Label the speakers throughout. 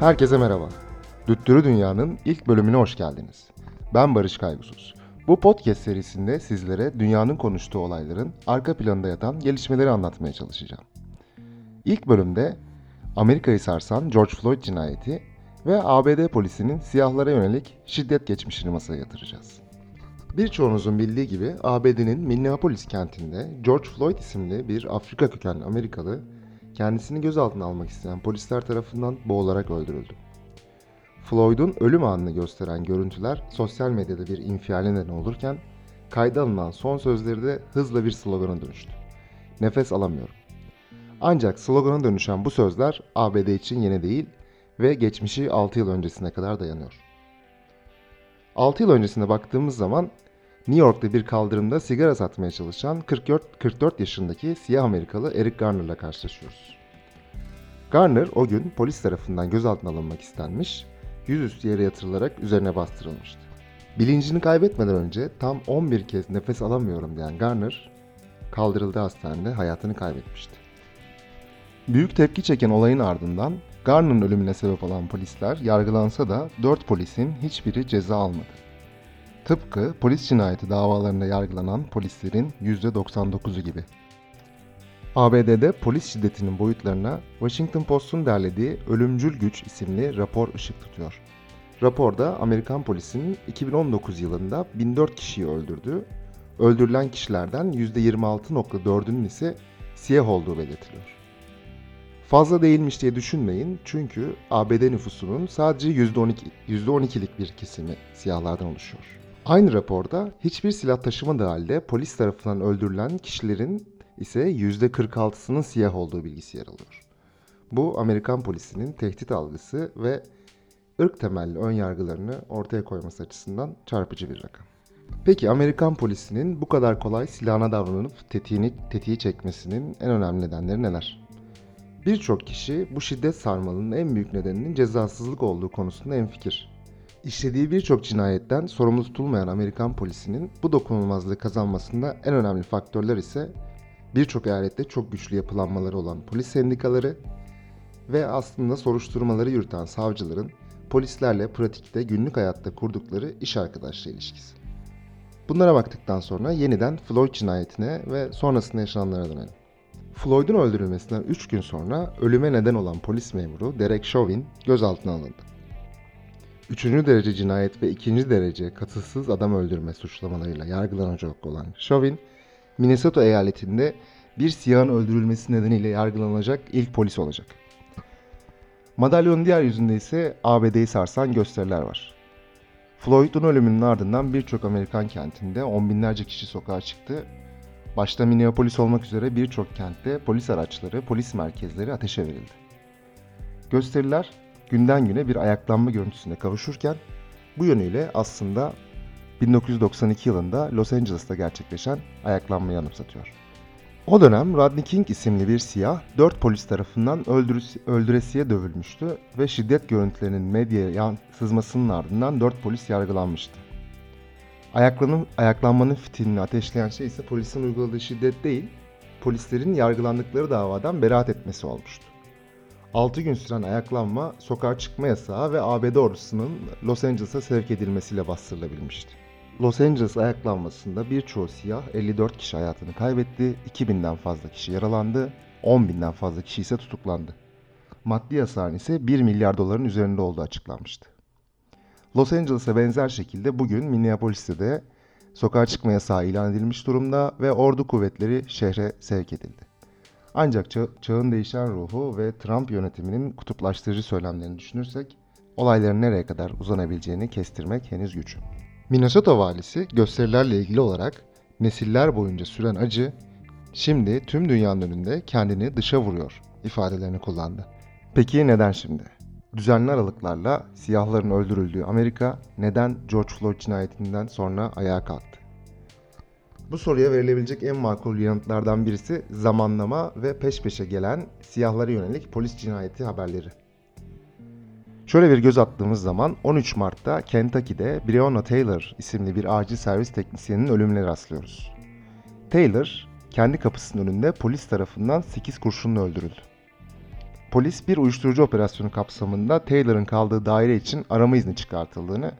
Speaker 1: Herkese merhaba. Düttürü Dünya'nın ilk bölümüne hoş geldiniz. Ben Barış Kaygusuz. Bu podcast serisinde sizlere dünyanın konuştuğu olayların arka planında yatan gelişmeleri anlatmaya çalışacağım. İlk bölümde Amerika'yı sarsan George Floyd cinayeti ve ABD polisinin siyahlara yönelik şiddet geçmişini masaya yatıracağız. Birçoğunuzun bildiği gibi ABD'nin Minneapolis kentinde George Floyd isimli bir Afrika kökenli Amerikalı kendisini gözaltına almak isteyen polisler tarafından boğularak öldürüldü. Floyd'un ölüm anını gösteren görüntüler sosyal medyada bir infiale neden olurken kayda alınan son sözleri de hızla bir slogana dönüştü. Nefes alamıyorum. Ancak slogana dönüşen bu sözler ABD için yeni değil ve geçmişi 6 yıl öncesine kadar dayanıyor. 6 yıl öncesine baktığımız zaman New York'ta bir kaldırımda sigara satmaya çalışan 44, 44 yaşındaki siyah Amerikalı Eric Garner'la karşılaşıyoruz. Garner o gün polis tarafından gözaltına alınmak istenmiş, yüzüstü yere yatırılarak üzerine bastırılmıştı. Bilincini kaybetmeden önce tam 11 kez nefes alamıyorum diyen Garner, kaldırıldığı hastanede hayatını kaybetmişti. Büyük tepki çeken olayın ardından Garner'ın ölümüne sebep olan polisler yargılansa da 4 polisin hiçbiri ceza almadı. Tıpkı polis cinayeti davalarında yargılanan polislerin %99'u gibi. ABD'de polis şiddetinin boyutlarına Washington Post'un derlediği Ölümcül Güç isimli rapor ışık tutuyor. Raporda Amerikan polisinin 2019 yılında 1004 kişiyi öldürdüğü, öldürülen kişilerden %26.4'ünün ise siyah olduğu belirtiliyor. Fazla değilmiş diye düşünmeyin çünkü ABD nüfusunun sadece %12, %12'lik bir kesimi siyahlardan oluşuyor. Aynı raporda hiçbir silah taşımadığı halde polis tarafından öldürülen kişilerin ise %46'sının siyah olduğu bilgisi yer alıyor. Bu Amerikan polisinin tehdit algısı ve ırk temelli ön yargılarını ortaya koyması açısından çarpıcı bir rakam. Peki Amerikan polisinin bu kadar kolay silahına davranıp tetiğini, tetiği çekmesinin en önemli nedenleri neler? Birçok kişi bu şiddet sarmalının en büyük nedeninin cezasızlık olduğu konusunda enfikir. İşlediği birçok cinayetten sorumlu tutulmayan Amerikan polisinin bu dokunulmazlığı kazanmasında en önemli faktörler ise birçok eyalette çok güçlü yapılanmaları olan polis sendikaları ve aslında soruşturmaları yürüten savcıların polislerle pratikte günlük hayatta kurdukları iş arkadaşlığı ilişkisi. Bunlara baktıktan sonra yeniden Floyd cinayetine ve sonrasında yaşananlara dönelim. Floyd'un öldürülmesinden 3 gün sonra ölüme neden olan polis memuru Derek Chauvin gözaltına alındı. Üçüncü derece cinayet ve ikinci derece katılsız adam öldürme suçlamalarıyla yargılanacak olan Chauvin, Minnesota eyaletinde bir siyahın öldürülmesi nedeniyle yargılanacak ilk polis olacak. Madalyonun diğer yüzünde ise ABD'yi sarsan gösteriler var. Floyd'un ölümünün ardından birçok Amerikan kentinde on binlerce kişi sokağa çıktı. Başta Minneapolis olmak üzere birçok kentte polis araçları, polis merkezleri ateşe verildi. Gösteriler günden güne bir ayaklanma görüntüsüne kavuşurken bu yönüyle aslında 1992 yılında Los Angeles'ta gerçekleşen ayaklanmayı anımsatıyor. O dönem Rodney King isimli bir siyah 4 polis tarafından öldüresiye dövülmüştü ve şiddet görüntülerinin medyaya sızmasının ardından 4 polis yargılanmıştı. Ayaklanın, ayaklanmanın fitilini ateşleyen şey ise polisin uyguladığı şiddet değil, polislerin yargılandıkları davadan beraat etmesi olmuştu. 6 gün süren ayaklanma sokağa çıkma yasağı ve ABD ordusunun Los Angeles'a sevk edilmesiyle bastırılabilmişti. Los Angeles ayaklanmasında birçoğu siyah 54 kişi hayatını kaybetti, 2000'den fazla kişi yaralandı, 10.000'den fazla kişi ise tutuklandı. Maddi yasağın ise 1 milyar doların üzerinde olduğu açıklanmıştı. Los Angeles'a benzer şekilde bugün Minneapolis'te de sokağa çıkma yasağı ilan edilmiş durumda ve ordu kuvvetleri şehre sevk edildi. Ancak ça- çağın değişen ruhu ve Trump yönetiminin kutuplaştırıcı söylemlerini düşünürsek olayların nereye kadar uzanabileceğini kestirmek henüz güç. Minnesota valisi gösterilerle ilgili olarak nesiller boyunca süren acı şimdi tüm dünyanın önünde kendini dışa vuruyor ifadelerini kullandı. Peki neden şimdi? Düzenli aralıklarla siyahların öldürüldüğü Amerika neden George Floyd cinayetinden sonra ayağa kalktı? Bu soruya verilebilecek en makul yanıtlardan birisi zamanlama ve peş peşe gelen siyahlara yönelik polis cinayeti haberleri. Şöyle bir göz attığımız zaman 13 Mart'ta Kentucky'de Breonna Taylor isimli bir acil servis teknisyeninin ölümüne rastlıyoruz. Taylor kendi kapısının önünde polis tarafından 8 kurşunla öldürüldü. Polis bir uyuşturucu operasyonu kapsamında Taylor'ın kaldığı daire için arama izni çıkartıldığını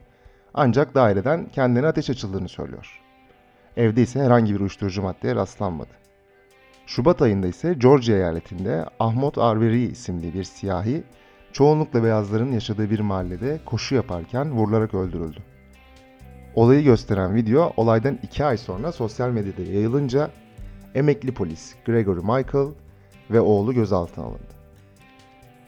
Speaker 1: ancak daireden kendine ateş açıldığını söylüyor. Evde ise herhangi bir uyuşturucu maddeye rastlanmadı. Şubat ayında ise Georgia eyaletinde Ahmad Arbery isimli bir siyahi çoğunlukla beyazların yaşadığı bir mahallede koşu yaparken vurularak öldürüldü. Olayı gösteren video olaydan 2 ay sonra sosyal medyada yayılınca emekli polis Gregory Michael ve oğlu gözaltına alındı.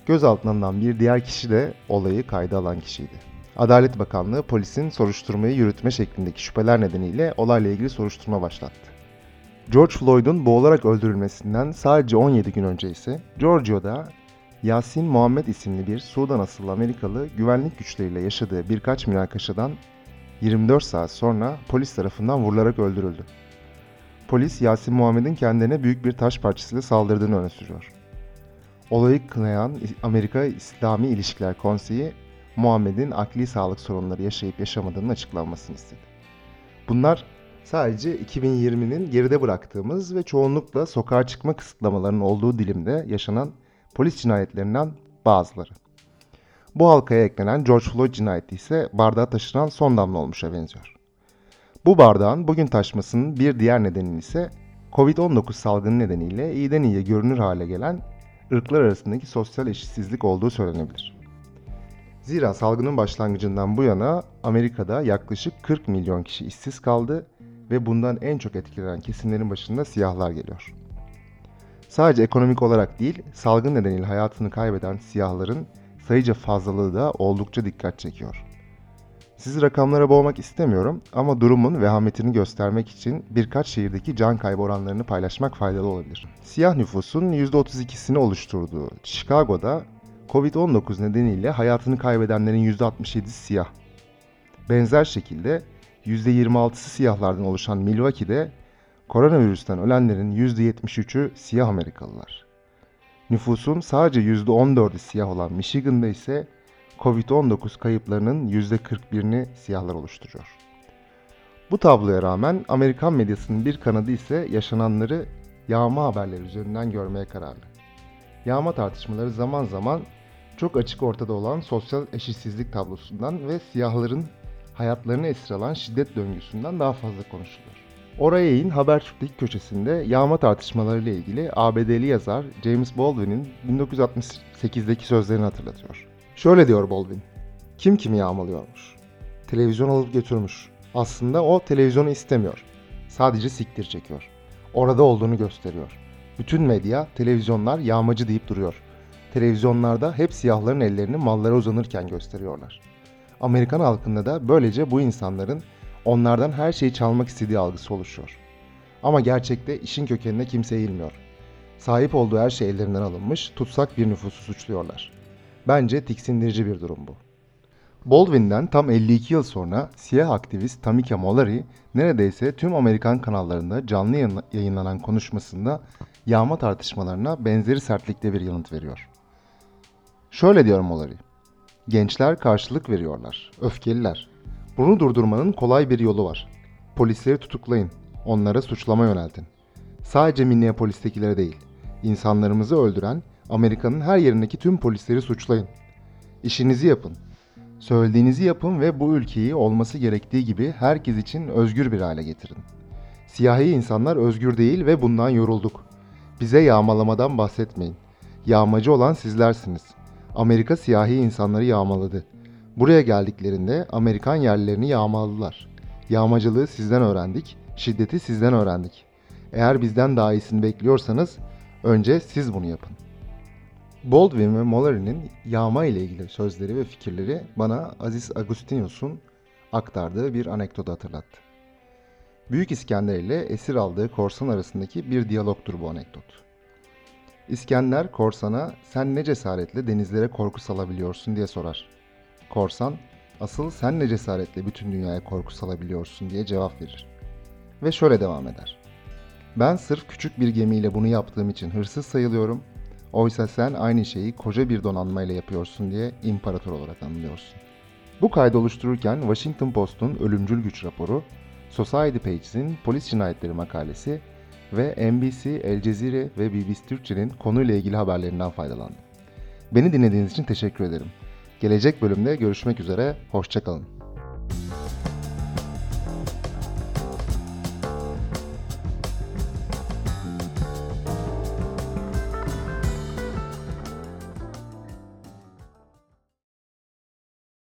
Speaker 1: Gözaltına alınan bir diğer kişi de olayı kayda alan kişiydi. Adalet Bakanlığı polisin soruşturmayı yürütme şeklindeki şüpheler nedeniyle olayla ilgili soruşturma başlattı. George Floyd'un boğularak öldürülmesinden sadece 17 gün önce ise Georgia'da Yasin Muhammed isimli bir Sudan asıllı Amerikalı güvenlik güçleriyle yaşadığı birkaç münakaşadan 24 saat sonra polis tarafından vurularak öldürüldü. Polis Yasin Muhammed'in kendilerine büyük bir taş parçasıyla saldırdığını öne sürüyor. Olayı kınayan Amerika İslami İlişkiler Konseyi Muhammed'in akli sağlık sorunları yaşayıp yaşamadığının açıklanmasını istedi. Bunlar sadece 2020'nin geride bıraktığımız ve çoğunlukla sokağa çıkma kısıtlamalarının olduğu dilimde yaşanan polis cinayetlerinden bazıları. Bu halkaya eklenen George Floyd cinayeti ise bardağa taşıran son damla olmuşa benziyor. Bu bardağın bugün taşmasının bir diğer nedeni ise Covid-19 salgını nedeniyle iyiden iyiye görünür hale gelen ırklar arasındaki sosyal eşitsizlik olduğu söylenebilir. Zira salgının başlangıcından bu yana Amerika'da yaklaşık 40 milyon kişi işsiz kaldı ve bundan en çok etkilenen kesimlerin başında siyahlar geliyor. Sadece ekonomik olarak değil, salgın nedeniyle hayatını kaybeden siyahların sayıca fazlalığı da oldukça dikkat çekiyor. Sizi rakamlara boğmak istemiyorum ama durumun vehametini göstermek için birkaç şehirdeki can kaybı oranlarını paylaşmak faydalı olabilir. Siyah nüfusun %32'sini oluşturduğu Chicago'da Covid-19 nedeniyle hayatını kaybedenlerin %67'si siyah. Benzer şekilde %26'sı siyahlardan oluşan Milwaukee'de koronavirüsten ölenlerin %73'ü siyah Amerikalılar. Nüfusun sadece %14'ü siyah olan Michigan'da ise Covid-19 kayıplarının %41'ini siyahlar oluşturuyor. Bu tabloya rağmen Amerikan medyasının bir kanadı ise yaşananları yağma haberleri üzerinden görmeye kararlı. Yağma tartışmaları zaman zaman çok açık ortada olan sosyal eşitsizlik tablosundan ve siyahların hayatlarını esir şiddet döngüsünden daha fazla konuşuluyor. Orayay'in Habertürk'teki köşesinde yağma tartışmalarıyla ilgili ABD'li yazar James Baldwin'in 1968'deki sözlerini hatırlatıyor. Şöyle diyor Baldwin. Kim kimi yağmalıyormuş? Televizyon alıp götürmüş. Aslında o televizyonu istemiyor. Sadece siktir çekiyor. Orada olduğunu gösteriyor. Bütün medya, televizyonlar yağmacı deyip duruyor. Televizyonlarda hep siyahların ellerini mallara uzanırken gösteriyorlar. Amerikan halkında da böylece bu insanların onlardan her şeyi çalmak istediği algısı oluşuyor. Ama gerçekte işin kökenine kimse eğilmiyor. Sahip olduğu her şey ellerinden alınmış, tutsak bir nüfusu suçluyorlar. Bence tiksindirici bir durum bu. Baldwin'den tam 52 yıl sonra siyah aktivist Tamika Mallory neredeyse tüm Amerikan kanallarında canlı yayınlanan konuşmasında yağma tartışmalarına benzeri sertlikte bir yanıt veriyor. Şöyle diyor Mallory. Gençler karşılık veriyorlar, öfkeliler. Bunu durdurmanın kolay bir yolu var. Polisleri tutuklayın, onlara suçlama yöneltin. Sadece Minneapolis'tekilere değil, insanlarımızı öldüren Amerika'nın her yerindeki tüm polisleri suçlayın. İşinizi yapın. Söylediğinizi yapın ve bu ülkeyi olması gerektiği gibi herkes için özgür bir hale getirin. Siyahi insanlar özgür değil ve bundan yorulduk. Bize yağmalamadan bahsetmeyin. Yağmacı olan sizlersiniz. Amerika siyahi insanları yağmaladı. Buraya geldiklerinde Amerikan yerlilerini yağmaladılar. Yağmacılığı sizden öğrendik, şiddeti sizden öğrendik. Eğer bizden daha iyisini bekliyorsanız önce siz bunu yapın. Baldwin ve Mallory'nin yağma ile ilgili sözleri ve fikirleri bana Aziz Agustinius'un aktardığı bir anekdot hatırlattı. Büyük İskender ile esir aldığı korsan arasındaki bir diyalogtur bu anekdot. İskender korsana sen ne cesaretle denizlere korku salabiliyorsun diye sorar. Korsan asıl sen ne cesaretle bütün dünyaya korku salabiliyorsun diye cevap verir. Ve şöyle devam eder. Ben sırf küçük bir gemiyle bunu yaptığım için hırsız sayılıyorum. Oysa sen aynı şeyi koca bir donanmayla yapıyorsun diye imparator olarak anılıyorsun. Bu kaydı oluştururken Washington Post'un ölümcül güç raporu, Society Pages'in polis cinayetleri makalesi ve NBC, El Cezire ve BBC Türkçe'nin konuyla ilgili haberlerinden faydalandım. Beni dinlediğiniz için teşekkür ederim. Gelecek bölümde görüşmek üzere, hoşçakalın.